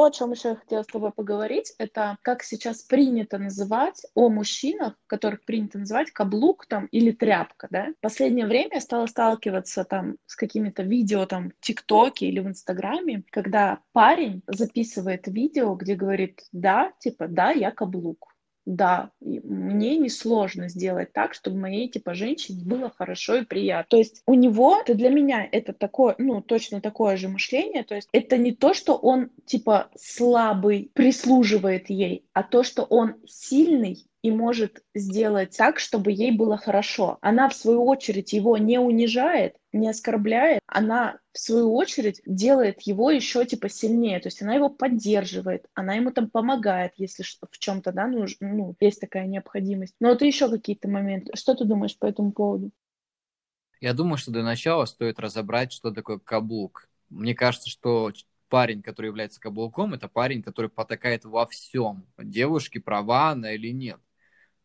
то, о чем еще я хотела с тобой поговорить, это как сейчас принято называть о мужчинах, которых принято называть каблук там или тряпка, да. В последнее время я стала сталкиваться там с какими-то видео там в ТикТоке или в Инстаграме, когда парень записывает видео, где говорит, да, типа, да, я каблук да, мне несложно сделать так, чтобы моей, типа, женщине было хорошо и приятно. То есть у него, это для меня это такое, ну, точно такое же мышление, то есть это не то, что он, типа, слабый, прислуживает ей, а то, что он сильный и может сделать так, чтобы ей было хорошо. Она, в свою очередь, его не унижает, не оскорбляет, она, в свою очередь, делает его еще, типа, сильнее, то есть она его поддерживает, она ему там помогает, если в чем-то, да, ну, ну, есть такая необходимость. Но вот еще какие-то моменты. Что ты думаешь по этому поводу? Я думаю, что для начала стоит разобрать, что такое каблук. Мне кажется, что парень, который является каблуком, это парень, который потакает во всем. Девушке права она или нет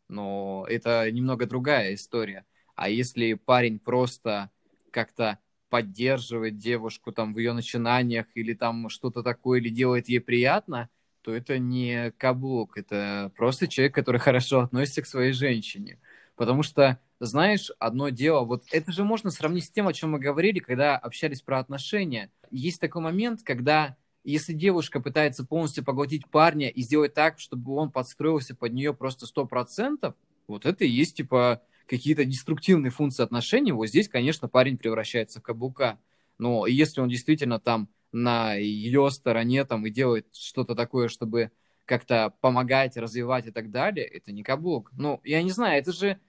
но это немного другая история. А если парень просто как-то поддерживает девушку там в ее начинаниях или там что-то такое, или делает ей приятно, то это не каблук, это просто человек, который хорошо относится к своей женщине. Потому что, знаешь, одно дело, вот это же можно сравнить с тем, о чем мы говорили, когда общались про отношения. Есть такой момент, когда если девушка пытается полностью поглотить парня и сделать так, чтобы он подстроился под нее просто сто процентов, вот это и есть, типа, какие-то деструктивные функции отношений. Вот здесь, конечно, парень превращается в каблука. Но если он действительно там на ее стороне там и делает что-то такое, чтобы как-то помогать, развивать и так далее, это не каблук. Ну, я не знаю, это же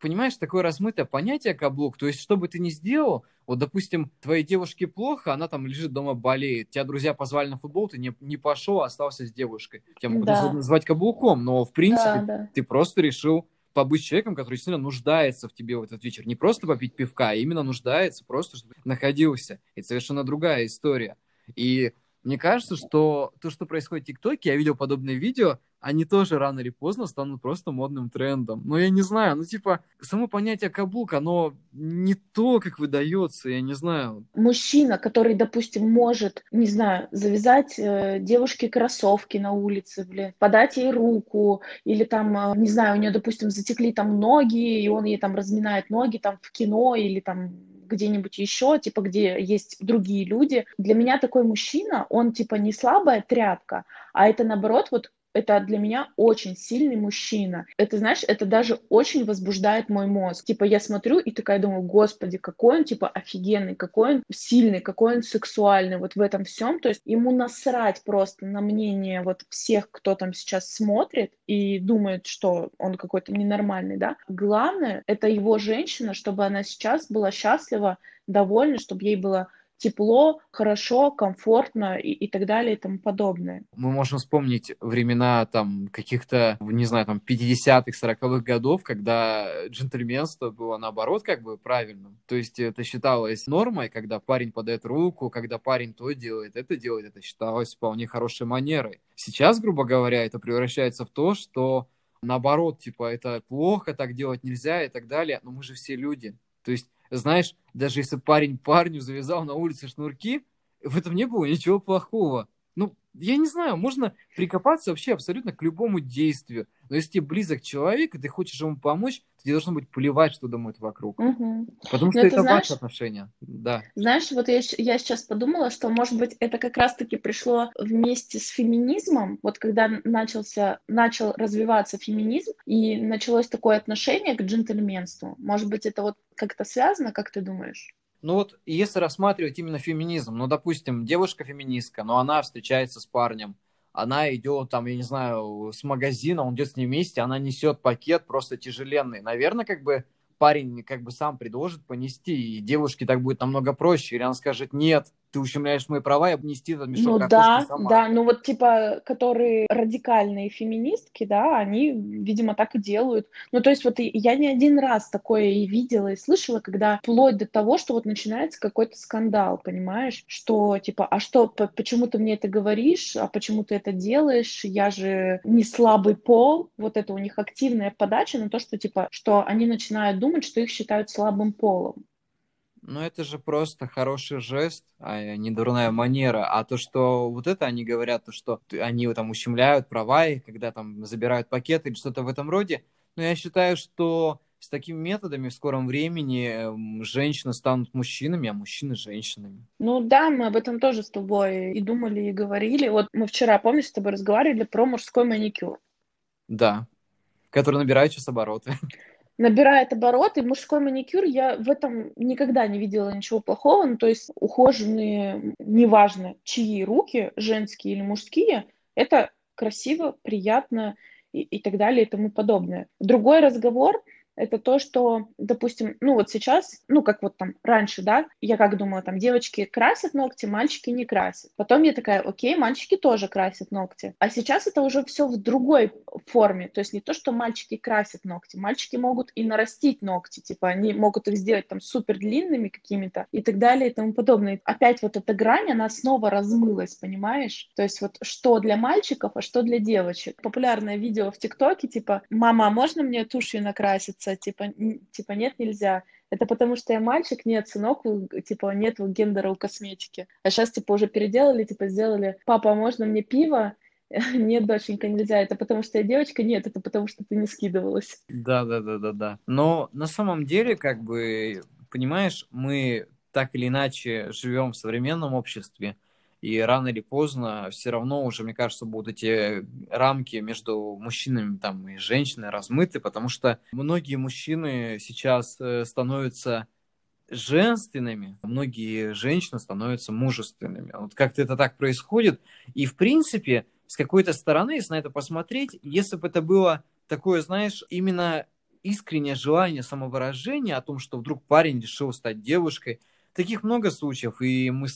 понимаешь, такое размытое понятие каблук. То есть, что бы ты ни сделал, вот, допустим, твоей девушке плохо, она там лежит дома, болеет. Тебя друзья позвали на футбол, ты не, не пошел, а остался с девушкой. Тебя могут да. назвать каблуком, но, в принципе, да, да. ты просто решил побыть человеком, который сильно нуждается в тебе в этот вечер. Не просто попить пивка, а именно нуждается, просто чтобы находился. Это совершенно другая история. И мне кажется, что то, что происходит в ТикТоке, я видел подобные видео, они тоже рано или поздно станут просто модным трендом. Но я не знаю, ну типа, само понятие каблук, оно не то, как выдается, я не знаю. Мужчина, который, допустим, может, не знаю, завязать э, девушке кроссовки на улице, блин, подать ей руку, или там, э, не знаю, у нее, допустим, затекли там ноги, и он ей там разминает ноги там в кино, или там где-нибудь еще, типа, где есть другие люди. Для меня такой мужчина, он, типа, не слабая тряпка, а это, наоборот, вот это для меня очень сильный мужчина. Это, знаешь, это даже очень возбуждает мой мозг. Типа я смотрю и такая думаю, господи, какой он, типа, офигенный, какой он сильный, какой он сексуальный вот в этом всем. То есть ему насрать просто на мнение вот всех, кто там сейчас смотрит и думает, что он какой-то ненормальный, да. Главное, это его женщина, чтобы она сейчас была счастлива, довольна, чтобы ей было тепло, хорошо, комфортно и, и так далее и тому подобное. Мы можем вспомнить времена там каких-то, не знаю, там 50-х, 40-х годов, когда джентльменство было наоборот как бы правильным. То есть это считалось нормой, когда парень подает руку, когда парень то делает, это делает, это считалось вполне хорошей манерой. Сейчас, грубо говоря, это превращается в то, что наоборот, типа, это плохо, так делать нельзя и так далее, но мы же все люди. То есть знаешь, даже если парень парню завязал на улице шнурки, в этом не было ничего плохого. Ну, я не знаю, можно прикопаться вообще абсолютно к любому действию. Но если тебе близок человек, и ты хочешь ему помочь, тебе должно быть плевать, что думают вокруг. Угу. Потому что Но это знаешь, ваши отношения. Да. Знаешь, вот я, я сейчас подумала, что, может быть, это как раз-таки пришло вместе с феминизмом. Вот когда начался, начал развиваться феминизм, и началось такое отношение к джентльменству. Может быть, это вот как-то связано, как ты думаешь? Ну вот, если рассматривать именно феминизм, ну, допустим, девушка-феминистка, но она встречается с парнем, она идет там, я не знаю, с магазина, он идет с ней вместе, она несет пакет просто тяжеленный. Наверное, как бы парень как бы сам предложит понести, и девушке так будет намного проще. Или она скажет, нет, ты ущемляешь мои права, я нести этот мешок Ну да, сама. да, ну вот типа, которые радикальные феминистки, да, они, видимо, так и делают. Ну то есть вот я не один раз такое и видела, и слышала, когда вплоть до того, что вот начинается какой-то скандал, понимаешь, что типа, а что, почему ты мне это говоришь, а почему ты это делаешь, я же не слабый пол, вот это у них активная подача на то, что типа, что они начинают думать, что их считают слабым полом. Ну, это же просто хороший жест, а не дурная манера. А то, что вот это они говорят, то, что они там ущемляют права их, когда там забирают пакеты или что-то в этом роде. Но я считаю, что с такими методами в скором времени женщины станут мужчинами, а мужчины женщинами. Ну да, мы об этом тоже с тобой и думали, и говорили. Вот мы вчера, помнишь, с тобой разговаривали про мужской маникюр. Да, который набирает сейчас обороты набирает обороты. Мужской маникюр, я в этом никогда не видела ничего плохого. Ну, то есть ухоженные, неважно, чьи руки, женские или мужские, это красиво, приятно и, и так далее и тому подобное. Другой разговор — это то, что, допустим, ну вот сейчас, ну как вот там раньше, да, я как думала, там девочки красят ногти, мальчики не красят. Потом я такая, окей, мальчики тоже красят ногти. А сейчас это уже все в другой форме. То есть не то, что мальчики красят ногти, мальчики могут и нарастить ногти, типа они могут их сделать там супер длинными какими-то и так далее и тому подобное. Опять вот эта грань, она снова размылась, понимаешь? То есть вот что для мальчиков, а что для девочек. Популярное видео в ТикТоке, типа, мама, а можно мне тушью накраситься? Нравится, типа, типа нет, нельзя. Это потому что я мальчик, нет, сынок, типа нет гендера у косметики. А сейчас типа уже переделали, типа сделали, папа, а можно мне пиво? Нет, доченька, нельзя. Это потому что я девочка? Нет, это потому что ты не скидывалась. Да, да, да, да, да. Но на самом деле, как бы, понимаешь, мы так или иначе живем в современном обществе, и рано или поздно все равно уже, мне кажется, будут эти рамки между мужчинами там, и женщинами размыты, потому что многие мужчины сейчас э, становятся женственными, а многие женщины становятся мужественными. Вот как-то это так происходит. И, в принципе, с какой-то стороны, если на это посмотреть, если бы это было такое, знаешь, именно искреннее желание самовыражения о том, что вдруг парень решил стать девушкой, таких много случаев, и мы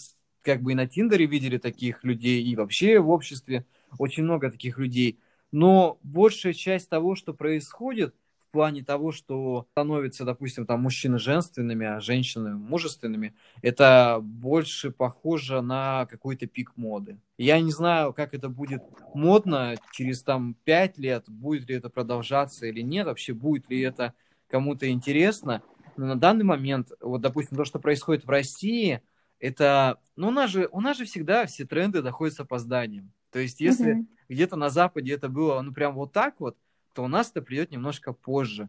как бы и на Тиндере видели таких людей, и вообще в обществе очень много таких людей. Но большая часть того, что происходит в плане того, что становятся, допустим, там мужчины женственными, а женщины мужественными, это больше похоже на какой-то пик моды. Я не знаю, как это будет модно через там пять лет, будет ли это продолжаться или нет, вообще будет ли это кому-то интересно. Но на данный момент, вот, допустим, то, что происходит в России – это, ну, у нас же, у нас же всегда все тренды доходят с опозданием. То есть, если mm-hmm. где-то на Западе это было, ну, прям вот так вот, то у нас это придет немножко позже.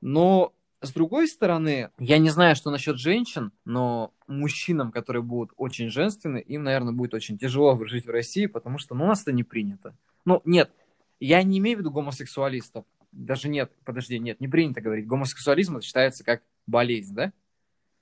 Но с другой стороны, я не знаю, что насчет женщин, но мужчинам, которые будут очень женственны, им, наверное, будет очень тяжело жить в России, потому что ну, у нас это не принято. Ну, нет, я не имею в виду гомосексуалистов. Даже нет, подожди, нет, не принято говорить. Гомосексуализм это считается как болезнь, да?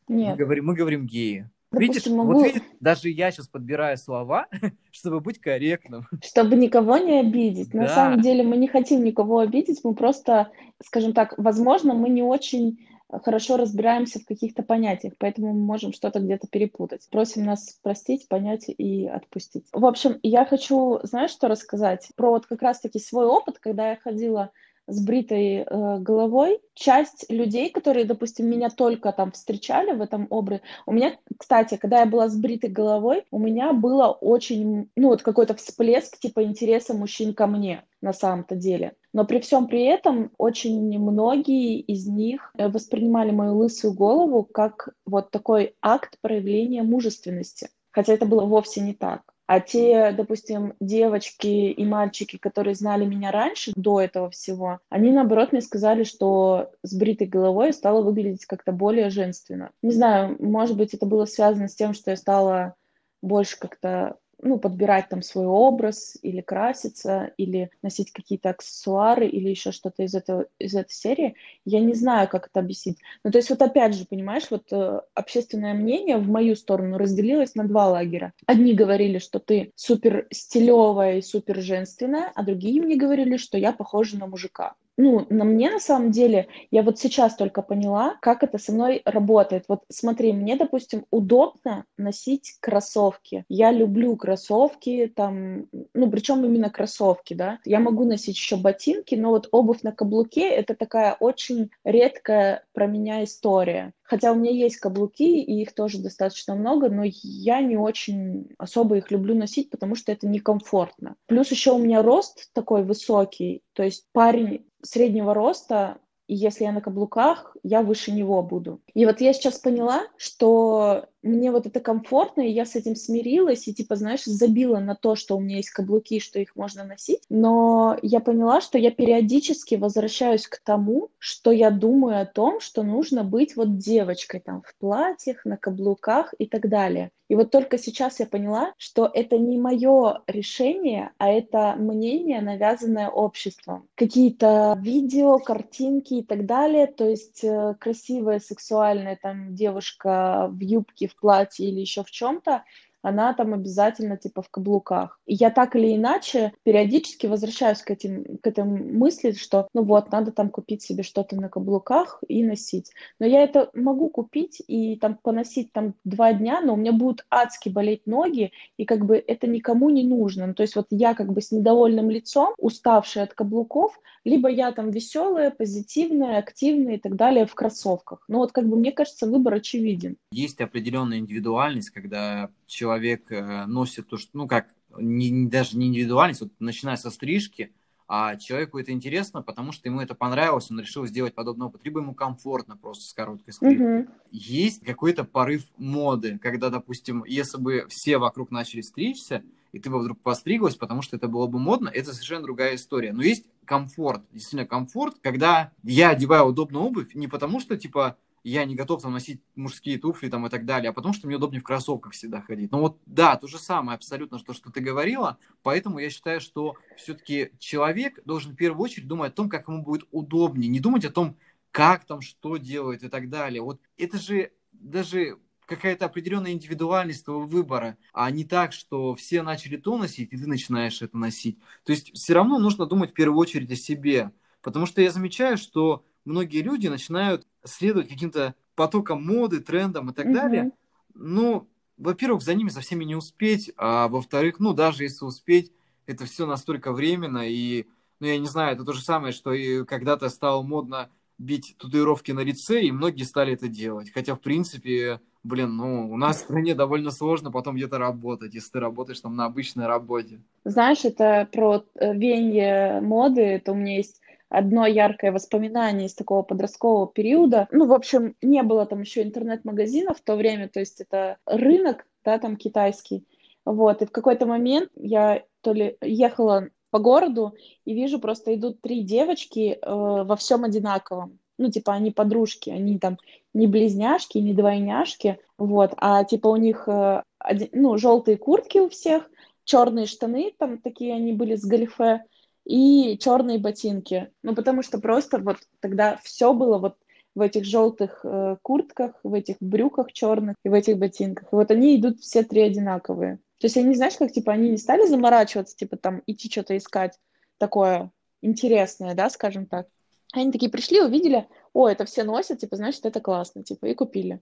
Нет. Мы говорим, мы говорим геи. Видишь, могу... вот видишь, даже я сейчас подбираю слова, чтобы быть корректным. Чтобы никого не обидеть. Да. На самом деле мы не хотим никого обидеть, мы просто, скажем так, возможно, мы не очень хорошо разбираемся в каких-то понятиях, поэтому мы можем что-то где-то перепутать. Просим нас простить, понять и отпустить. В общем, я хочу, знаешь, что рассказать? Про вот как раз-таки свой опыт, когда я ходила с бритой э, головой. Часть людей, которые, допустим, меня только там встречали в этом образе, у меня, кстати, когда я была с бритой головой, у меня было очень, ну вот какой-то всплеск типа интереса мужчин ко мне на самом-то деле. Но при всем при этом очень многие из них э, воспринимали мою лысую голову как вот такой акт проявления мужественности. Хотя это было вовсе не так. А те, допустим, девочки и мальчики, которые знали меня раньше, до этого всего, они, наоборот, мне сказали, что с бритой головой я стала выглядеть как-то более женственно. Не знаю, может быть, это было связано с тем, что я стала больше как-то ну, подбирать там свой образ или краситься, или носить какие-то аксессуары, или еще что-то из, этого, из этой серии. Я не знаю, как это объяснить. Ну, то есть вот опять же, понимаешь, вот э, общественное мнение в мою сторону разделилось на два лагеря. Одни говорили, что ты супер стилевая и супер женственная, а другие мне говорили, что я похожа на мужика ну, на мне на самом деле, я вот сейчас только поняла, как это со мной работает. Вот смотри, мне, допустим, удобно носить кроссовки. Я люблю кроссовки, там, ну, причем именно кроссовки, да. Я могу носить еще ботинки, но вот обувь на каблуке — это такая очень редкая про меня история. Хотя у меня есть каблуки, и их тоже достаточно много, но я не очень особо их люблю носить, потому что это некомфортно. Плюс еще у меня рост такой высокий, то есть парень среднего роста и если я на каблуках, я выше него буду. И вот я сейчас поняла, что мне вот это комфортно, и я с этим смирилась, и типа, знаешь, забила на то, что у меня есть каблуки, что их можно носить. Но я поняла, что я периодически возвращаюсь к тому, что я думаю о том, что нужно быть вот девочкой там в платьях, на каблуках и так далее. И вот только сейчас я поняла, что это не мое решение, а это мнение, навязанное обществом. Какие-то видео, картинки и так далее. То есть э, красивая, сексуальная там девушка в юбке, в платье или еще в чем-то, она там обязательно типа в каблуках. И я так или иначе периодически возвращаюсь к этим, к этой мысли, что ну вот, надо там купить себе что-то на каблуках и носить. Но я это могу купить и там поносить там два дня, но у меня будут адски болеть ноги, и как бы это никому не нужно. Ну, то есть вот я как бы с недовольным лицом, уставшая от каблуков, либо я там веселая, позитивная, активная и так далее в кроссовках. Ну вот как бы мне кажется, выбор очевиден. Есть определенная индивидуальность, когда человек э, носит то, что, ну как, не, даже не индивидуальность, вот начиная со стрижки, а человеку это интересно, потому что ему это понравилось, он решил сделать подобный опыт, либо ему комфортно просто с короткой стрижкой. Угу. Есть какой-то порыв моды, когда, допустим, если бы все вокруг начали стричься, и ты бы вдруг постриглась, потому что это было бы модно, это совершенно другая история. Но есть комфорт, действительно комфорт, когда я одеваю удобную обувь не потому, что, типа, я не готов там носить мужские туфли там и так далее, а потому что мне удобнее в кроссовках всегда ходить. Ну вот да, то же самое абсолютно, то, что ты говорила, поэтому я считаю, что все-таки человек должен в первую очередь думать о том, как ему будет удобнее, не думать о том, как там, что делает и так далее. Вот это же даже какая-то определенная индивидуальность твоего выбора, а не так, что все начали то носить, и ты начинаешь это носить. То есть все равно нужно думать в первую очередь о себе, потому что я замечаю, что многие люди начинают следовать каким-то потокам моды, трендам и так mm-hmm. далее. Ну, во-первых, за ними со всеми не успеть, а во-вторых, ну, даже если успеть, это все настолько временно, и, ну, я не знаю, это то же самое, что и когда-то стало модно бить татуировки на лице, и многие стали это делать. Хотя, в принципе, блин, ну, у нас в стране довольно сложно потом где-то работать, если ты работаешь там на обычной работе. Знаешь, это про э, веяние моды, это у меня есть одно яркое воспоминание из такого подросткового периода. Ну, в общем, не было там еще интернет-магазинов в то время, то есть это рынок, да, там китайский. Вот, и в какой-то момент я то ли ехала по городу и вижу, просто идут три девочки э, во всем одинаковом. Ну, типа, они подружки, они там не близняшки, не двойняшки, вот, а типа у них, э, один, ну, желтые куртки у всех, черные штаны, там такие они были с галифе, и черные ботинки. Ну, потому что просто вот тогда все было вот в этих желтых э, куртках, в этих брюках черных и в этих ботинках. И вот они идут все три одинаковые. То есть они, знаешь, как, типа, они не стали заморачиваться, типа, там, идти что-то искать такое интересное, да, скажем так. Они такие пришли, увидели, о, это все носят, типа, значит, это классно, типа, и купили.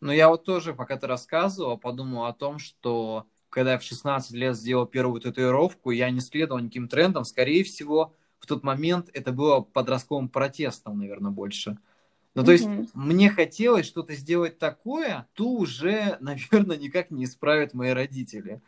Ну, я вот тоже, пока ты рассказывал, подумал о том, что когда я в 16 лет сделал первую татуировку, я не следовал никаким трендам. Скорее всего, в тот момент это было подростковым протестом, наверное, больше. Ну, то есть, mm-hmm. мне хотелось что-то сделать такое, то уже, наверное, никак не исправят мои родители.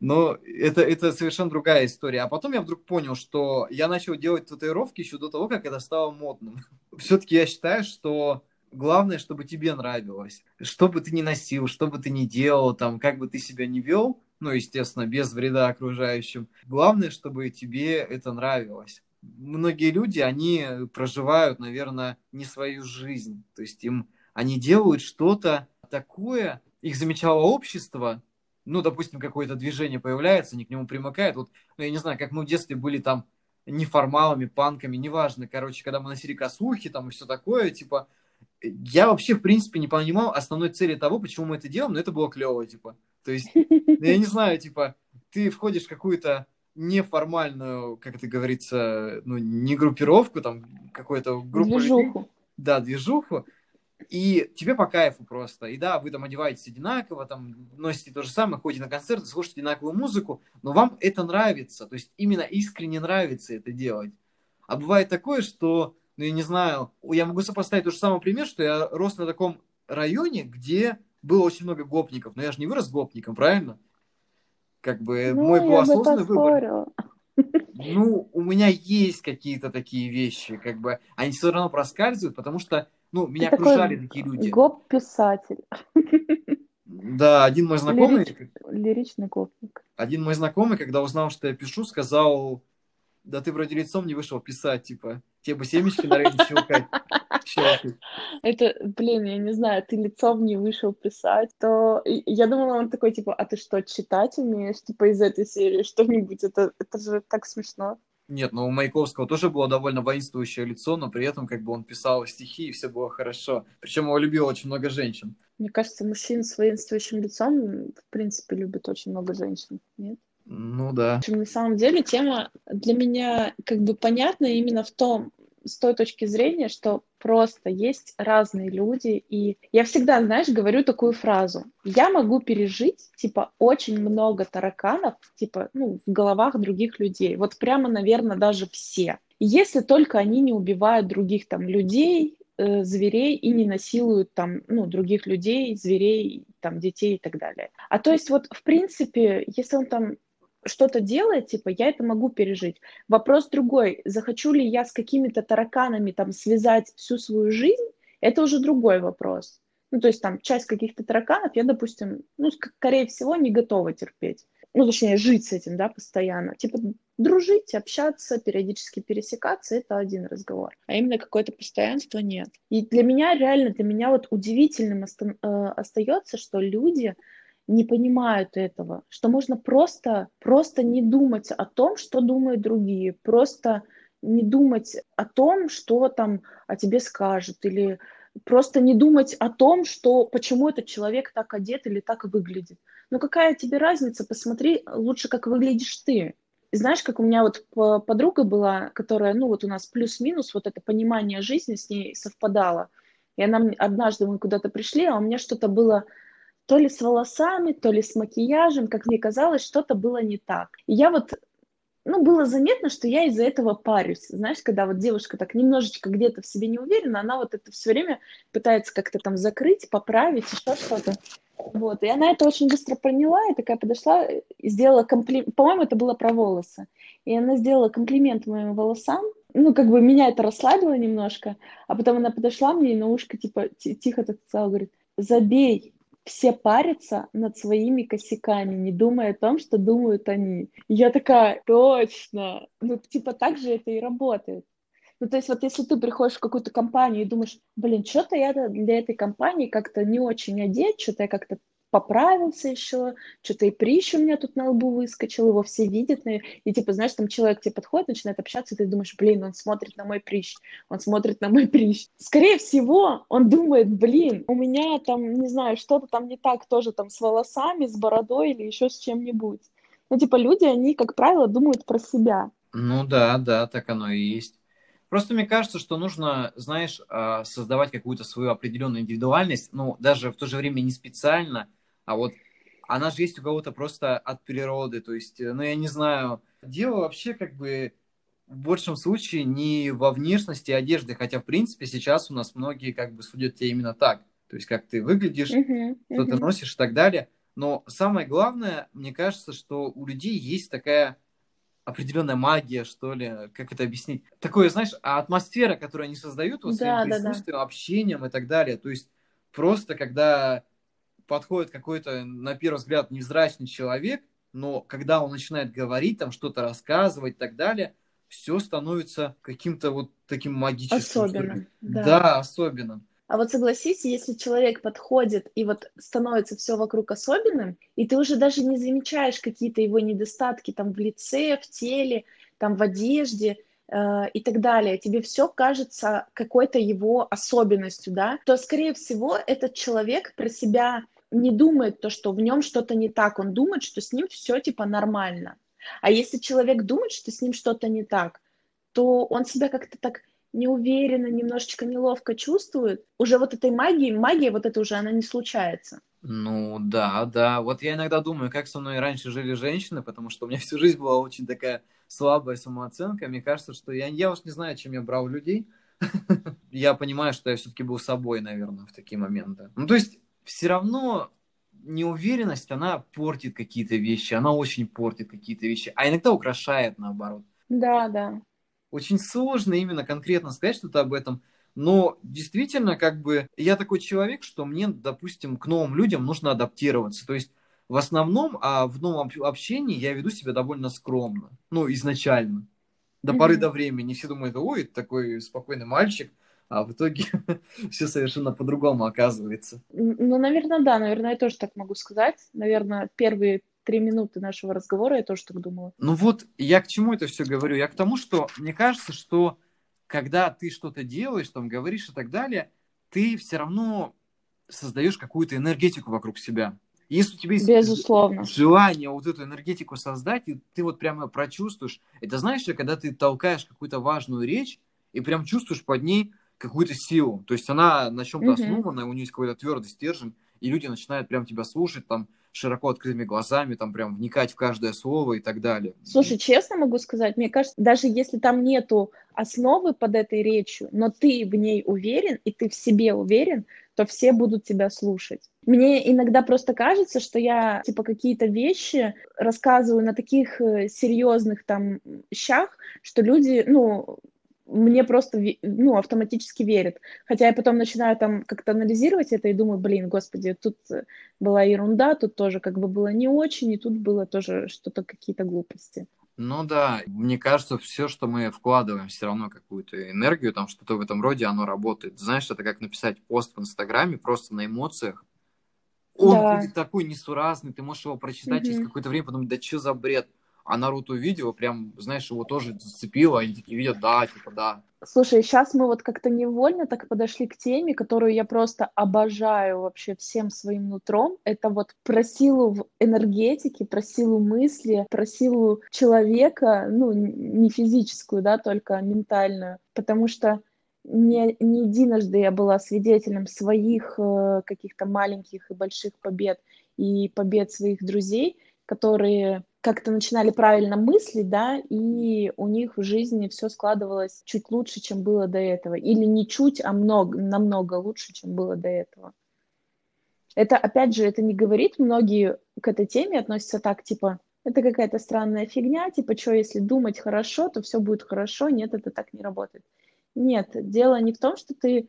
Но это, это совершенно другая история. А потом я вдруг понял, что я начал делать татуировки еще до того, как это стало модным. Все-таки я считаю, что главное, чтобы тебе нравилось. Что бы ты ни носил, что бы ты ни делал, там, как бы ты себя не вел, ну, естественно, без вреда окружающим. Главное, чтобы тебе это нравилось. Многие люди, они проживают, наверное, не свою жизнь. То есть им они делают что-то такое, их замечало общество, ну, допустим, какое-то движение появляется, они к нему примыкают. Вот, ну, я не знаю, как мы в детстве были там неформалами, панками, неважно, короче, когда мы носили косухи там и все такое, типа, я вообще, в принципе, не понимал основной цели того, почему мы это делаем, но это было клево, типа. То есть, ну, я не знаю, типа, ты входишь в какую-то неформальную, как это говорится, ну, не группировку, там, какую-то группу движуху. людей. Да, движуху. И тебе по кайфу просто. И да, вы там одеваетесь одинаково, там носите то же самое, ходите на концерты, слушаете одинаковую музыку, но вам это нравится. То есть именно искренне нравится это делать. А бывает такое, что ну, я не знаю, я могу сопоставить тот же самый пример, что я рос на таком районе, где было очень много гопников, но я же не вырос гопником, правильно? Как бы ну, мой был осознанный выбор. Ну, у меня есть какие-то такие вещи, как бы, они все равно проскальзывают, потому что, ну, меня Ты окружали такой такие люди. Гоп-писатель. Да, один мой знакомый... Лирич... Лиричный гопник. Один мой знакомый, когда узнал, что я пишу, сказал, да ты вроде лицом не вышел писать, типа, тебе бы семечки на рейде щелкать. Это, блин, я не знаю, ты лицом не вышел писать, то я думала, он такой, типа, а ты что, читать умеешь, типа, из этой серии что-нибудь? Это, это же так смешно. Нет, ну у Маяковского тоже было довольно воинствующее лицо, но при этом как бы он писал стихи, и все было хорошо. Причем его любило очень много женщин. Мне кажется, мужчин с воинствующим лицом, в принципе, любят очень много женщин, нет? Ну да. В общем, на самом деле тема для меня как бы понятна именно в том, с той точки зрения, что просто есть разные люди, и я всегда, знаешь, говорю такую фразу. Я могу пережить, типа, очень много тараканов, типа, ну, в головах других людей. Вот прямо, наверное, даже все. Если только они не убивают других там людей, э, зверей и не насилуют там, ну, других людей, зверей, там, детей и так далее. А то есть вот, в принципе, если он там что-то делает, типа, я это могу пережить. Вопрос другой, захочу ли я с какими-то тараканами там связать всю свою жизнь, это уже другой вопрос. Ну, то есть там часть каких-то тараканов я, допустим, ну, скорее всего, не готова терпеть. Ну, точнее, жить с этим, да, постоянно. Типа, дружить, общаться, периодически пересекаться, это один разговор. А именно какое-то постоянство нет. И для меня, реально, для меня вот удивительным оста- э, остается, что люди, не понимают этого, что можно просто, просто не думать о том, что думают другие, просто не думать о том, что там о тебе скажут, или просто не думать о том, что почему этот человек так одет или так выглядит. Ну какая тебе разница? Посмотри лучше, как выглядишь ты. Знаешь, как у меня вот подруга была, которая, ну вот у нас плюс-минус, вот это понимание жизни с ней совпадало. И она однажды мы куда-то пришли, а у меня что-то было то ли с волосами, то ли с макияжем, как мне казалось, что-то было не так. И я вот ну, было заметно, что я из-за этого парюсь. Знаешь, когда вот девушка так немножечко где-то в себе не уверена, она вот это все время пытается как-то там закрыть, поправить, еще что-то. Вот, и она это очень быстро поняла, и такая подошла и сделала комплимент, по-моему, это было про волосы. И она сделала комплимент моим волосам, ну, как бы меня это расслабило немножко, а потом она подошла мне и на ушко, типа, тихо так сказала, говорит, забей, все парятся над своими косяками, не думая о том, что думают они. И я такая, точно. Ну, типа, так же это и работает. Ну, то есть вот если ты приходишь в какую-то компанию и думаешь, блин, что-то я для этой компании как-то не очень одет, что-то я как-то поправился еще, что-то и прищ у меня тут на лбу выскочил, его все видят, и типа, знаешь, там человек тебе подходит, начинает общаться, и ты думаешь, блин, он смотрит на мой прищ, он смотрит на мой прищ. Скорее всего, он думает, блин, у меня там, не знаю, что-то там не так тоже там с волосами, с бородой или еще с чем-нибудь. Ну, типа, люди, они, как правило, думают про себя. Ну да, да, так оно и есть. Просто мне кажется, что нужно, знаешь, а, создавать какую-то свою определенную индивидуальность, ну, даже в то же время не специально, а вот она же есть у кого-то просто от природы, то есть, э, ну, я не знаю, дело вообще как бы в большем случае не во внешности одежды, хотя, в принципе, сейчас у нас многие как бы судят тебя именно так, то есть, как ты выглядишь, uh-huh, uh-huh. что ты носишь и так далее, но самое главное, мне кажется, что у людей есть такая определенная магия, что ли, как это объяснить? Такое, знаешь, атмосфера, которую они создают вот да, своим присутствием, да, да. общением и так далее. То есть просто когда подходит какой-то, на первый взгляд, невзрачный человек, но когда он начинает говорить, там что-то рассказывать и так далее, все становится каким-то вот таким магическим. Особенным. Да. да, особенным. А вот согласись, если человек подходит и вот становится все вокруг особенным, и ты уже даже не замечаешь какие-то его недостатки там в лице, в теле, там в одежде, э, и так далее, тебе все кажется какой-то его особенностью, да, то, скорее всего, этот человек про себя не думает то, что в нем что-то не так, он думает, что с ним все типа нормально. А если человек думает, что с ним что-то не так, то он себя как-то так неуверенно, немножечко неловко чувствует, уже вот этой магии, магия вот это уже, она не случается. Ну да, да. Вот я иногда думаю, как со мной раньше жили женщины, потому что у меня всю жизнь была очень такая слабая самооценка. Мне кажется, что я, я уж не знаю, чем я брал людей. Я понимаю, что я все-таки был собой, наверное, в такие моменты. Ну, то есть, все равно неуверенность, она портит какие-то вещи, она очень портит какие-то вещи, а иногда украшает наоборот. Да, да. Очень сложно именно конкретно сказать что-то об этом. Но действительно, как бы, я такой человек, что мне, допустим, к новым людям нужно адаптироваться. То есть в основном, а в новом общении я веду себя довольно скромно. Ну, изначально. До mm-hmm. поры до времени. Все думают, ой, такой спокойный мальчик. А в итоге все совершенно по-другому оказывается. Ну, наверное, да. Наверное, я тоже так могу сказать. Наверное, первые три минуты нашего разговора я тоже так думала. Ну вот, я к чему это все говорю? Я к тому, что мне кажется, что когда ты что-то делаешь, там, говоришь и так далее, ты все равно создаешь какую-то энергетику вокруг себя. Если у тебя есть Безусловно. желание вот эту энергетику создать, и ты вот прямо прочувствуешь, это знаешь, когда ты толкаешь какую-то важную речь, и прям чувствуешь под ней какую-то силу. То есть она на чем-то угу. основана, у нее есть какой-то твердый стержень, и люди начинают прям тебя слушать, там, широко открытыми глазами, там прям вникать в каждое слово и так далее. Слушай, честно могу сказать, мне кажется, даже если там нету основы под этой речью, но ты в ней уверен, и ты в себе уверен, то все будут тебя слушать. Мне иногда просто кажется, что я типа какие-то вещи рассказываю на таких э, серьезных там щах, что люди, ну, мне просто, ну, автоматически верят. Хотя я потом начинаю там как-то анализировать это и думаю, блин, господи, тут была ерунда, тут тоже как бы было не очень, и тут было тоже что-то, какие-то глупости. Ну да, мне кажется, все, что мы вкладываем, все равно какую-то энергию, там что-то в этом роде, оно работает. Знаешь, это как написать пост в Инстаграме просто на эмоциях. Он да. будет такой несуразный, ты можешь его прочитать угу. через какое-то время, подумать, да что за бред? А Наруто видео, прям, знаешь, его тоже зацепило, они такие видят, да, типа, да. Слушай, сейчас мы вот как-то невольно так подошли к теме, которую я просто обожаю вообще всем своим нутром. Это вот про силу в энергетике, про силу мысли, про силу человека, ну, не физическую, да, только ментальную. Потому что не, не единожды я была свидетелем своих э, каких-то маленьких и больших побед и побед своих друзей, которые как-то начинали правильно мыслить, да, и у них в жизни все складывалось чуть лучше, чем было до этого. Или не чуть, а много, намного лучше, чем было до этого. Это, опять же, это не говорит, многие к этой теме относятся так, типа, это какая-то странная фигня, типа, что, если думать хорошо, то все будет хорошо. Нет, это так не работает. Нет, дело не в том, что ты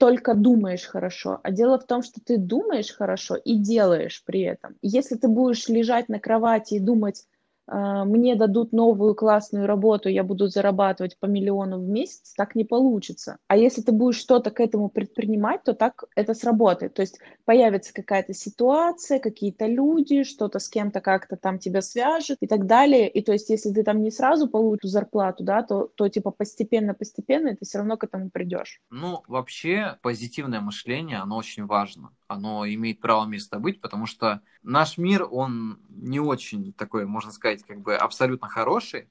только думаешь хорошо, а дело в том, что ты думаешь хорошо и делаешь при этом. Если ты будешь лежать на кровати и думать, мне дадут новую классную работу, я буду зарабатывать по миллиону в месяц, так не получится. А если ты будешь что-то к этому предпринимать, то так это сработает. То есть появится какая-то ситуация, какие-то люди, что-то с кем-то как-то там тебя свяжет и так далее. И то есть если ты там не сразу получишь зарплату, да, то, то типа постепенно-постепенно ты все равно к этому придешь. Ну, вообще позитивное мышление, оно очень важно оно имеет право место быть, потому что наш мир, он не очень такой, можно сказать, как бы абсолютно хороший,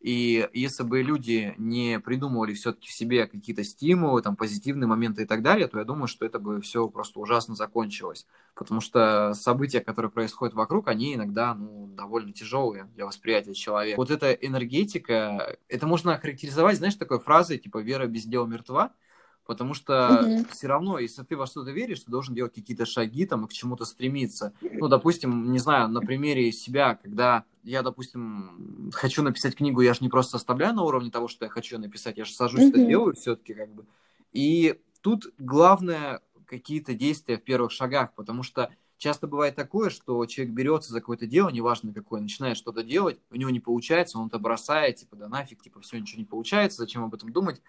и если бы люди не придумывали все-таки в себе какие-то стимулы, там, позитивные моменты и так далее, то я думаю, что это бы все просто ужасно закончилось. Потому что события, которые происходят вокруг, они иногда ну, довольно тяжелые для восприятия человека. Вот эта энергетика, это можно охарактеризовать, знаешь, такой фразой, типа «вера без дела мертва», Потому что угу. все равно, если ты во что-то веришь, ты должен делать какие-то шаги там и к чему-то стремиться. Ну, допустим, не знаю, на примере себя, когда я, допустим, хочу написать книгу, я же не просто оставляю на уровне того, что я хочу написать, я же сажусь угу. это делаю все-таки как бы. И тут главное какие-то действия в первых шагах, потому что часто бывает такое, что человек берется за какое-то дело, неважно какое, начинает что-то делать, у него не получается, он это бросает, типа, да нафиг, типа, все, ничего не получается, зачем об этом думать.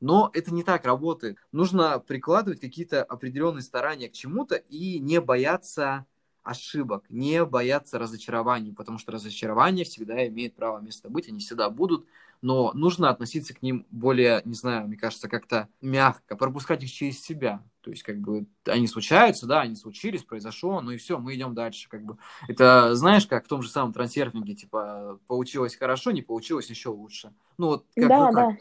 Но это не так работает. Нужно прикладывать какие-то определенные старания к чему-то и не бояться ошибок, не бояться разочарований, потому что разочарования всегда имеют право место быть, они всегда будут, но нужно относиться к ним более, не знаю, мне кажется, как-то мягко, пропускать их через себя. То есть, как бы, они случаются, да, они случились, произошло, ну и все, мы идем дальше, как бы. Это, знаешь, как в том же самом трансерфинге, типа, получилось хорошо, не получилось еще лучше. Ну, вот как да, да.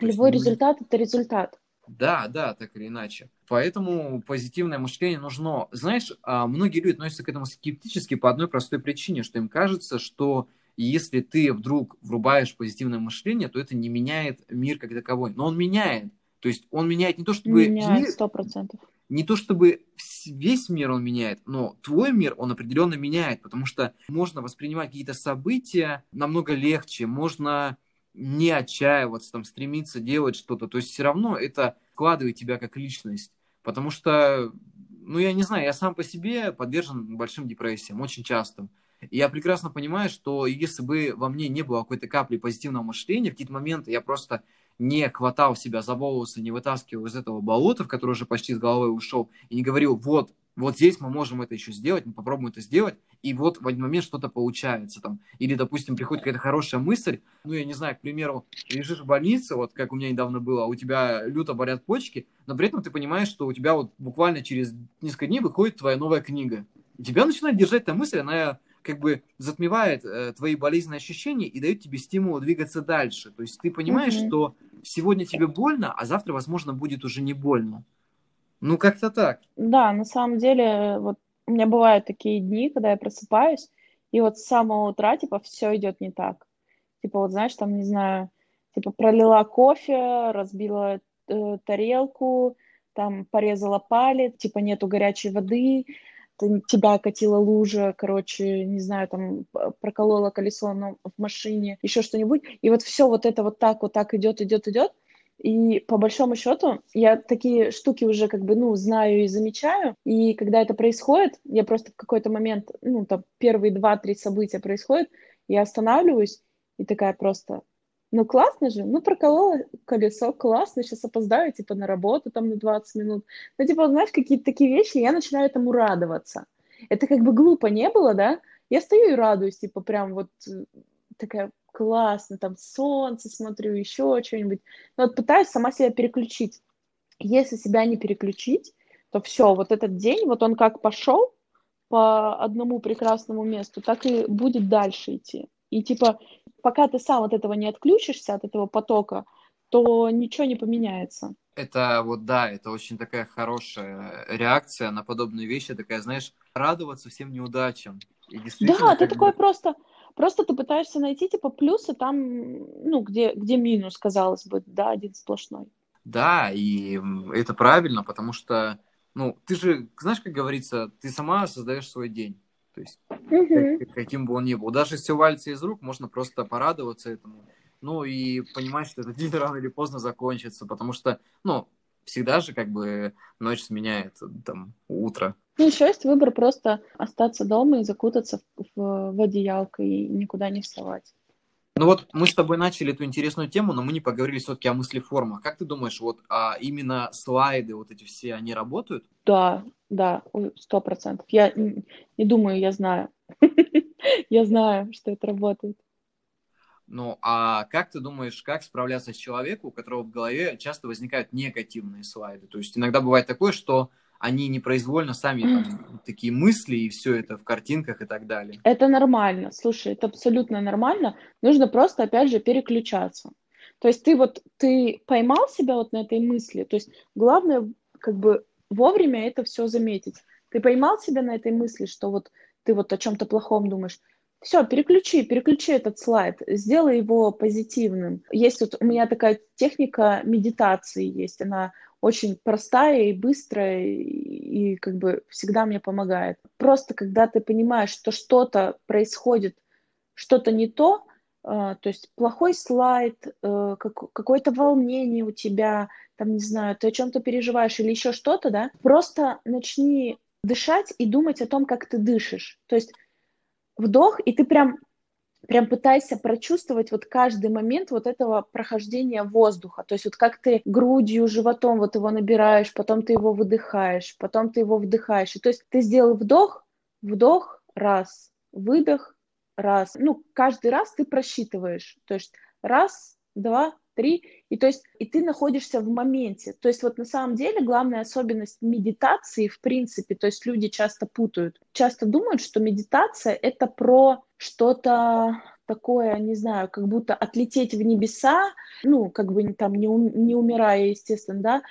Любой есть, результат это результат. Да, да, так или иначе. Поэтому позитивное мышление нужно. Знаешь, а, многие люди относятся к этому скептически по одной простой причине, что им кажется, что если ты вдруг врубаешь позитивное мышление, то это не меняет мир как таковой. Но он меняет. То есть он меняет не то, чтобы... Меняет, сто процентов. Не то, чтобы весь мир он меняет, но твой мир он определенно меняет, потому что можно воспринимать какие-то события намного легче, можно не отчаиваться, там, стремиться делать что-то. То есть все равно это вкладывает тебя как личность. Потому что, ну, я не знаю, я сам по себе подвержен большим депрессиям, очень частым. И я прекрасно понимаю, что если бы во мне не было какой-то капли позитивного мышления, в какие-то моменты я просто не хватал себя за волосы, не вытаскивал из этого болота, в которое уже почти с головой ушел, и не говорил, вот, вот здесь мы можем это еще сделать, мы попробуем это сделать, и вот в один момент что-то получается там. Или, допустим, приходит какая-то хорошая мысль, ну, я не знаю, к примеру, лежишь в больнице, вот как у меня недавно было, а у тебя люто болят почки, но при этом ты понимаешь, что у тебя вот буквально через несколько дней выходит твоя новая книга. И тебя начинает держать эта мысль, она как бы затмевает э, твои болезненные ощущения и дает тебе стимул двигаться дальше. То есть ты понимаешь, mm-hmm. что сегодня тебе больно, а завтра, возможно, будет уже не больно. Ну, как-то так. Да, на самом деле, вот у меня бывают такие дни, когда я просыпаюсь, и вот с самого утра, типа, все идет не так. Типа, вот знаешь, там, не знаю, типа, пролила кофе, разбила э, тарелку, там, порезала палец, типа, нету горячей воды, тебя окатила лужа, короче, не знаю, там проколола колесо в машине, еще что-нибудь. И вот все вот это вот так вот так идет, идет, идет. И по большому счету я такие штуки уже как бы, ну, знаю и замечаю. И когда это происходит, я просто в какой-то момент, ну, там, первые два-три события происходят, я останавливаюсь и такая просто, ну, классно же, ну, проколола колесо, классно, сейчас опоздаю, типа, на работу там на 20 минут. Ну, типа, знаешь, какие-то такие вещи, я начинаю этому радоваться. Это как бы глупо не было, да? Я стою и радуюсь, типа, прям вот э, такая классно, там солнце смотрю, еще что-нибудь. Но вот пытаюсь сама себя переключить. Если себя не переключить, то все, вот этот день, вот он как пошел по одному прекрасному месту, так и будет дальше идти. И типа, пока ты сам от этого не отключишься, от этого потока, то ничего не поменяется. Это вот да, это очень такая хорошая реакция на подобные вещи, такая, знаешь, радоваться всем неудачам. Да, ты такой бы... просто, просто ты пытаешься найти типа плюсы там, ну, где, где минус, казалось бы, да, один сплошной. Да, и это правильно, потому что, ну, ты же, знаешь, как говорится, ты сама создаешь свой день. То есть, угу. как, каким бы он ни был. Даже если валится из рук, можно просто порадоваться этому. Ну и понимать, что этот день рано или поздно закончится, потому что, ну, всегда же как бы ночь сменяет там утро. Ну, еще есть выбор просто остаться дома и закутаться в, в одеялко и никуда не вставать. Ну вот мы с тобой начали эту интересную тему, но мы не поговорили все-таки о мыслеформах. Как ты думаешь, вот а именно слайды, вот эти все, они работают? Да, да, сто процентов. Я не думаю, я знаю. Я знаю, что это работает. Ну, а как ты думаешь, как справляться с человеком, у которого в голове часто возникают негативные слайды? То есть иногда бывает такое, что они непроизвольно сами там, такие мысли и все это в картинках и так далее. Это нормально, слушай, это абсолютно нормально. Нужно просто, опять же, переключаться. То есть ты вот, ты поймал себя вот на этой мысли, то есть главное, как бы вовремя это все заметить. Ты поймал себя на этой мысли, что вот ты вот о чем-то плохом думаешь, все, переключи, переключи этот слайд, сделай его позитивным. Есть вот у меня такая техника медитации есть, она очень простая и быстрая, и, как бы всегда мне помогает. Просто когда ты понимаешь, что что-то происходит, что-то не то, э, то есть плохой слайд, э, как, какое-то волнение у тебя, там, не знаю, ты о чем-то переживаешь или еще что-то, да, просто начни дышать и думать о том, как ты дышишь. То есть вдох, и ты прям прям пытайся прочувствовать вот каждый момент вот этого прохождения воздуха. То есть вот как ты грудью, животом вот его набираешь, потом ты его выдыхаешь, потом ты его вдыхаешь. И то есть ты сделал вдох, вдох, раз, выдох, раз. Ну, каждый раз ты просчитываешь. То есть раз, два, три. И то есть и ты находишься в моменте. То есть вот на самом деле главная особенность медитации в принципе, то есть люди часто путают, часто думают, что медитация это про что-то такое, не знаю, как будто отлететь в небеса, ну, как бы там не, не умирая, естественно, да,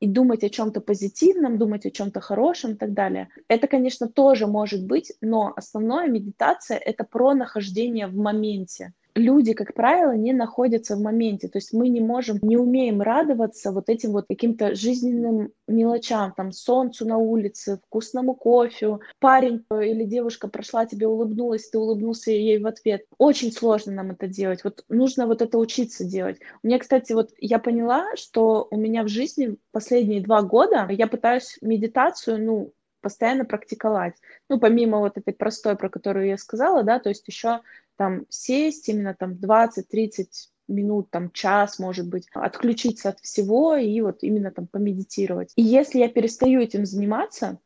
и думать о чем-то позитивном, думать о чем-то хорошем и так далее. Это, конечно, тоже может быть, но основная медитация — это про нахождение в моменте. Люди, как правило, не находятся в моменте. То есть мы не можем, не умеем радоваться вот этим вот каким-то жизненным мелочам, там, солнцу на улице, вкусному кофе. Парень или девушка прошла, тебе улыбнулась, ты улыбнулся ей в ответ. Очень сложно нам это делать. Вот нужно вот это учиться делать. У меня, кстати, вот я поняла, что у меня в жизни последние два года я пытаюсь медитацию, ну, постоянно практиковать. Ну, помимо вот этой простой, про которую я сказала, да, то есть еще там сесть именно там 20-30 минут, там час, может быть, отключиться от всего и вот именно там помедитировать. И если я перестаю этим заниматься,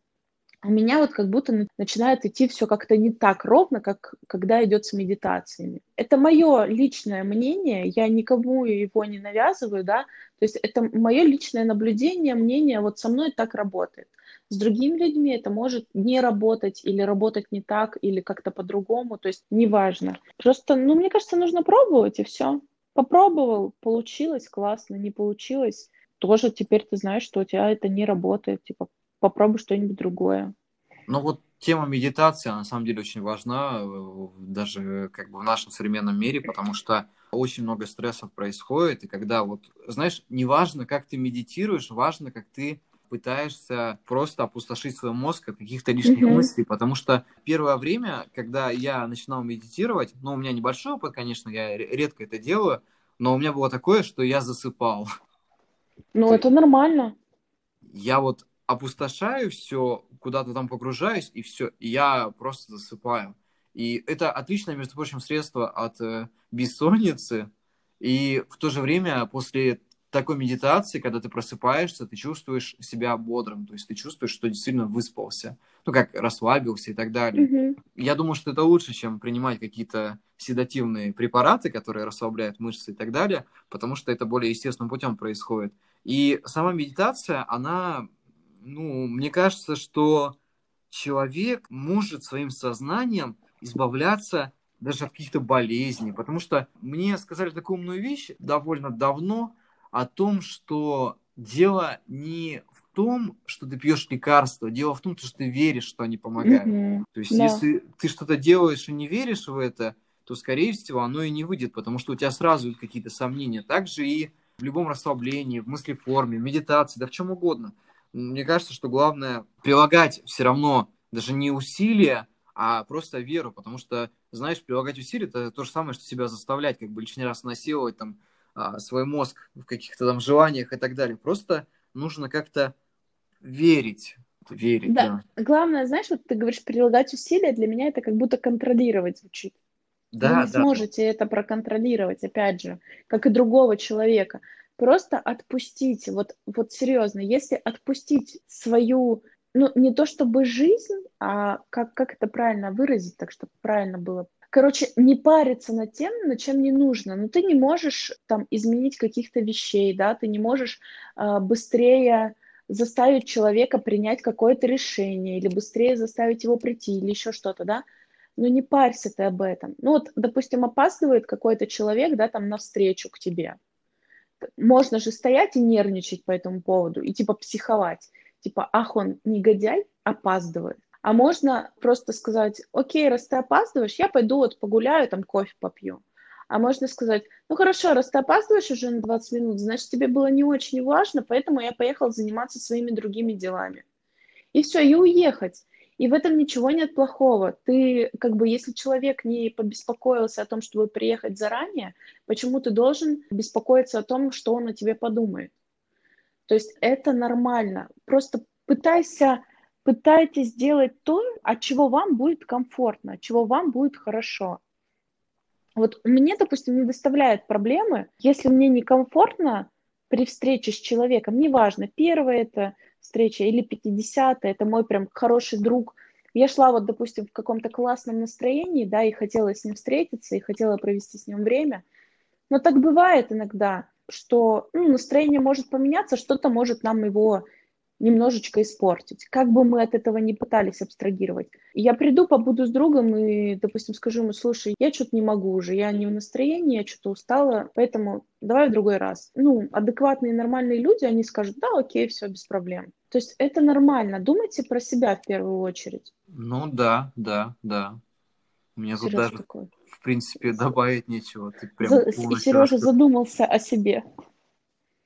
у меня вот как будто начинает идти все как-то не так ровно, как когда идет с медитациями. Это мое личное мнение, я никому его не навязываю, да, то есть это мое личное наблюдение, мнение, вот со мной так работает. С другими людьми это может не работать или работать не так, или как-то по-другому, то есть неважно. Просто, ну, мне кажется, нужно пробовать, и все. Попробовал, получилось, классно, не получилось, тоже теперь ты знаешь, что у тебя это не работает, типа попробуй что-нибудь другое. Ну вот тема медитации, на самом деле очень важна э, даже как бы в нашем современном мире, потому что очень много стрессов происходит, и когда вот, знаешь, не важно, как ты медитируешь, важно, как ты пытаешься просто опустошить свой мозг от каких-то лишних mm-hmm. мыслей, потому что первое время, когда я начинал медитировать, ну, у меня небольшой опыт, конечно, я редко это делаю, но у меня было такое, что я засыпал. Ну, это нормально. Я вот опустошаю все, куда-то там погружаюсь, и все, и я просто засыпаю. И это отличное, между прочим, средство от э, бессонницы, и в то же время после такой медитации, когда ты просыпаешься, ты чувствуешь себя бодрым, то есть ты чувствуешь, что действительно выспался, ну как расслабился и так далее. Mm-hmm. Я думаю, что это лучше, чем принимать какие-то седативные препараты, которые расслабляют мышцы и так далее, потому что это более естественным путем происходит. И сама медитация, она, ну, мне кажется, что человек может своим сознанием избавляться даже от каких-то болезней, потому что мне сказали такую умную вещь довольно давно, о том, что дело не в том, что ты пьешь лекарства, дело в том, что ты веришь, что они помогают. Mm-hmm. То есть, да. если ты что-то делаешь и не веришь в это, то, скорее всего, оно и не выйдет, потому что у тебя сразу какие-то сомнения. Также и в любом расслаблении, в мыслеформе, в медитации, да в чем угодно. Мне кажется, что главное прилагать все равно даже не усилия, а просто веру, потому что, знаешь, прилагать усилия – это то же самое, что себя заставлять, как бы лишний раз насиловать, там, свой мозг в каких-то там желаниях и так далее. Просто нужно как-то верить. Верить, да. да. Главное, знаешь, вот ты говоришь прилагать усилия, для меня это как будто контролировать звучит. Да, Вы не да. сможете это проконтролировать, опять же, как и другого человека. Просто отпустите, вот, вот серьезно, если отпустить свою, ну, не то чтобы жизнь, а как, как это правильно выразить, так чтобы правильно было короче, не париться над тем, над чем не нужно. Но ты не можешь там изменить каких-то вещей, да, ты не можешь э, быстрее заставить человека принять какое-то решение или быстрее заставить его прийти или еще что-то, да. Но не парься ты об этом. Ну вот, допустим, опаздывает какой-то человек, да, там навстречу к тебе. Можно же стоять и нервничать по этому поводу и типа психовать. Типа, ах, он негодяй, опаздывает. А можно просто сказать, окей, раз ты опаздываешь, я пойду вот погуляю, там кофе попью. А можно сказать, ну хорошо, раз ты опаздываешь уже на 20 минут, значит, тебе было не очень важно, поэтому я поехал заниматься своими другими делами. И все, и уехать. И в этом ничего нет плохого. Ты, как бы, если человек не побеспокоился о том, чтобы приехать заранее, почему ты должен беспокоиться о том, что он о тебе подумает? То есть это нормально. Просто пытайся пытайтесь сделать то, от чего вам будет комфортно, от чего вам будет хорошо. Вот мне, допустим, не доставляет проблемы, если мне некомфортно при встрече с человеком, неважно, первая это встреча или 50 это мой прям хороший друг, я шла вот, допустим, в каком-то классном настроении, да, и хотела с ним встретиться, и хотела провести с ним время, но так бывает иногда, что ну, настроение может поменяться, что-то может нам его немножечко испортить. Как бы мы от этого не пытались абстрагировать. Я приду, побуду с другом и, допустим, скажу ему, слушай, я что-то не могу уже, я не в настроении, я что-то устала, поэтому давай в другой раз. Ну, адекватные нормальные люди, они скажут, да, окей, все, без проблем. То есть это нормально. Думайте про себя в первую очередь. Ну да, да, да. Мне тут Сережа даже, такой. в принципе, добавить нечего. Ты прям За- полностью Сережа задумался о себе.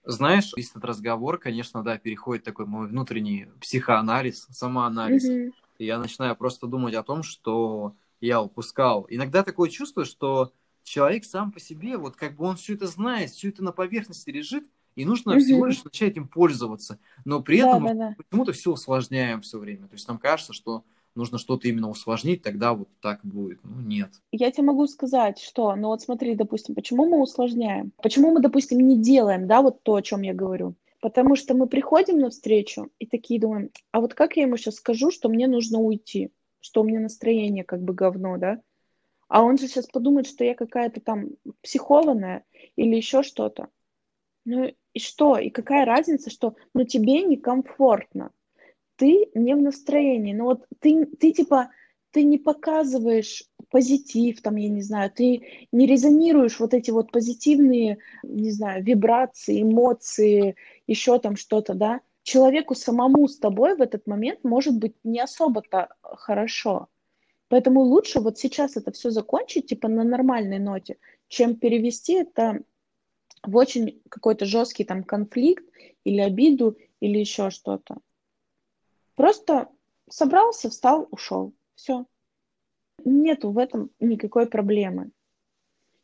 Знаешь, весь этот разговор, конечно, да, переходит такой мой внутренний психоанализ, самоанализ. Мгм. И я начинаю просто думать о том, что я упускал. Иногда такое чувство, что человек сам по себе, вот как бы он все это знает, все это на поверхности лежит, и нужно Мгм. всего лишь начать им пользоваться. Но при Да, этом да, да. почему-то все усложняем все время. То есть нам кажется, что нужно что-то именно усложнить, тогда вот так будет. Ну, нет. Я тебе могу сказать, что, ну вот смотри, допустим, почему мы усложняем? Почему мы, допустим, не делаем, да, вот то, о чем я говорю? Потому что мы приходим на встречу и такие думаем, а вот как я ему сейчас скажу, что мне нужно уйти, что у меня настроение как бы говно, да? А он же сейчас подумает, что я какая-то там психованная или еще что-то. Ну и что? И какая разница, что ну тебе некомфортно, ты не в настроении, ну вот ты, ты типа, ты не показываешь позитив, там, я не знаю, ты не резонируешь вот эти вот позитивные, не знаю, вибрации, эмоции, еще там что-то, да, человеку самому с тобой в этот момент может быть не особо-то хорошо. Поэтому лучше вот сейчас это все закончить, типа на нормальной ноте, чем перевести это в очень какой-то жесткий там конфликт или обиду или еще что-то. Просто собрался, встал, ушел. Все. Нету в этом никакой проблемы.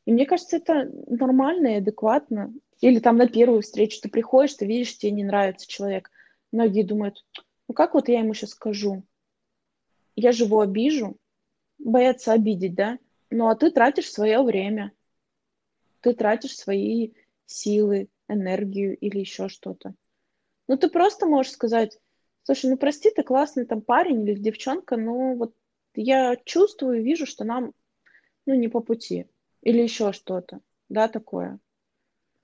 И мне кажется, это нормально и адекватно. Или там на первую встречу ты приходишь, ты видишь, тебе не нравится человек. Многие думают, ну как вот я ему сейчас скажу? Я же его обижу. Боятся обидеть, да? Ну а ты тратишь свое время. Ты тратишь свои силы, энергию или еще что-то. Ну ты просто можешь сказать, слушай, ну прости, ты классный там парень или девчонка, но вот я чувствую, вижу, что нам, ну, не по пути. Или еще что-то, да, такое.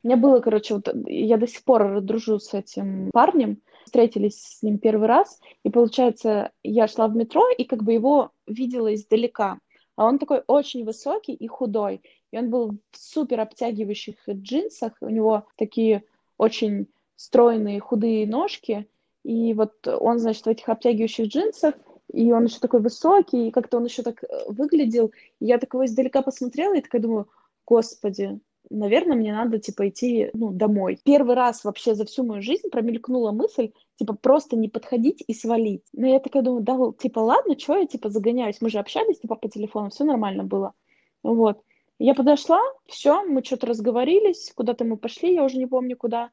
У меня было, короче, вот я до сих пор дружу с этим парнем, встретились с ним первый раз, и получается, я шла в метро и как бы его видела издалека, а он такой очень высокий и худой, и он был в супер обтягивающих джинсах, у него такие очень стройные худые ножки, и вот он, значит, в этих обтягивающих джинсах, и он еще такой высокий, и как-то он еще так выглядел. И я такого издалека посмотрела и такая думаю, господи, наверное, мне надо, типа, идти, ну, домой. Первый раз вообще за всю мою жизнь промелькнула мысль, типа, просто не подходить и свалить. Но я такая думаю, да, типа, ладно, что я, типа, загоняюсь? Мы же общались, типа, по телефону, все нормально было. Вот. Я подошла, все, мы что-то разговорились, куда-то мы пошли, я уже не помню куда.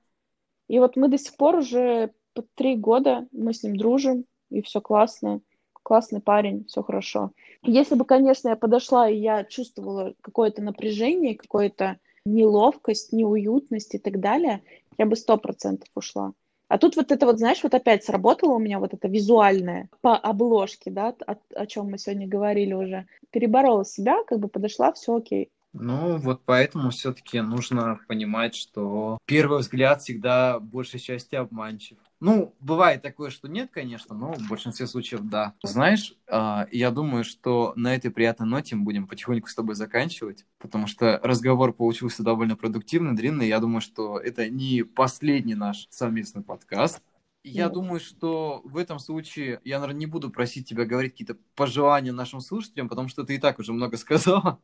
И вот мы до сих пор уже по три года, мы с ним дружим, и все классно классный парень, все хорошо. Если бы, конечно, я подошла, и я чувствовала какое-то напряжение, какое-то неловкость, неуютность и так далее, я бы сто процентов ушла. А тут вот это вот, знаешь, вот опять сработало у меня вот это визуальное по обложке, да, о, о чем мы сегодня говорили уже. Переборола себя, как бы подошла, все окей. Ну, вот поэтому все-таки нужно понимать, что первый взгляд всегда большей части обманчив. Ну, бывает такое, что нет, конечно, но в большинстве случаев да. Знаешь, я думаю, что на этой приятной ноте мы будем потихоньку с тобой заканчивать, потому что разговор получился довольно продуктивный, длинный. Я думаю, что это не последний наш совместный подкаст. Я думаю, что в этом случае я, наверное, не буду просить тебя говорить какие-то пожелания нашим слушателям, потому что ты и так уже много сказала.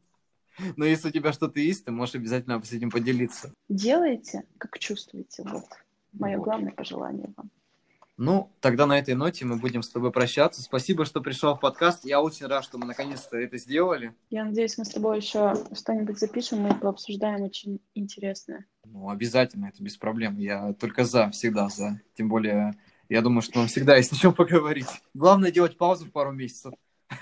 Но если у тебя что-то есть, ты можешь обязательно с этим поделиться. Делайте, как чувствуете. Вот. Мое Вот. главное пожелание вам. Ну, тогда на этой ноте мы будем с тобой прощаться. Спасибо, что пришел в подкаст. Я очень рад, что мы наконец-то это сделали. Я надеюсь, мы с тобой еще что-нибудь запишем и пообсуждаем очень интересное. Ну, обязательно, это без проблем. Я только за, всегда за. Тем более, я думаю, что нам всегда есть о чем поговорить. Главное делать паузу в пару месяцев.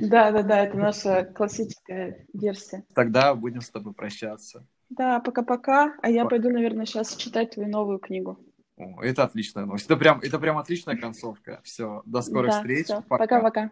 Да, да, да, это наша классическая версия. Тогда будем с тобой прощаться. Да, пока-пока. А я Пока. пойду, наверное, сейчас читать твою новую книгу. О, это отличная новость. Это прям, это прям отличная концовка. Все, до скорых Да, встреч. Пока-пока.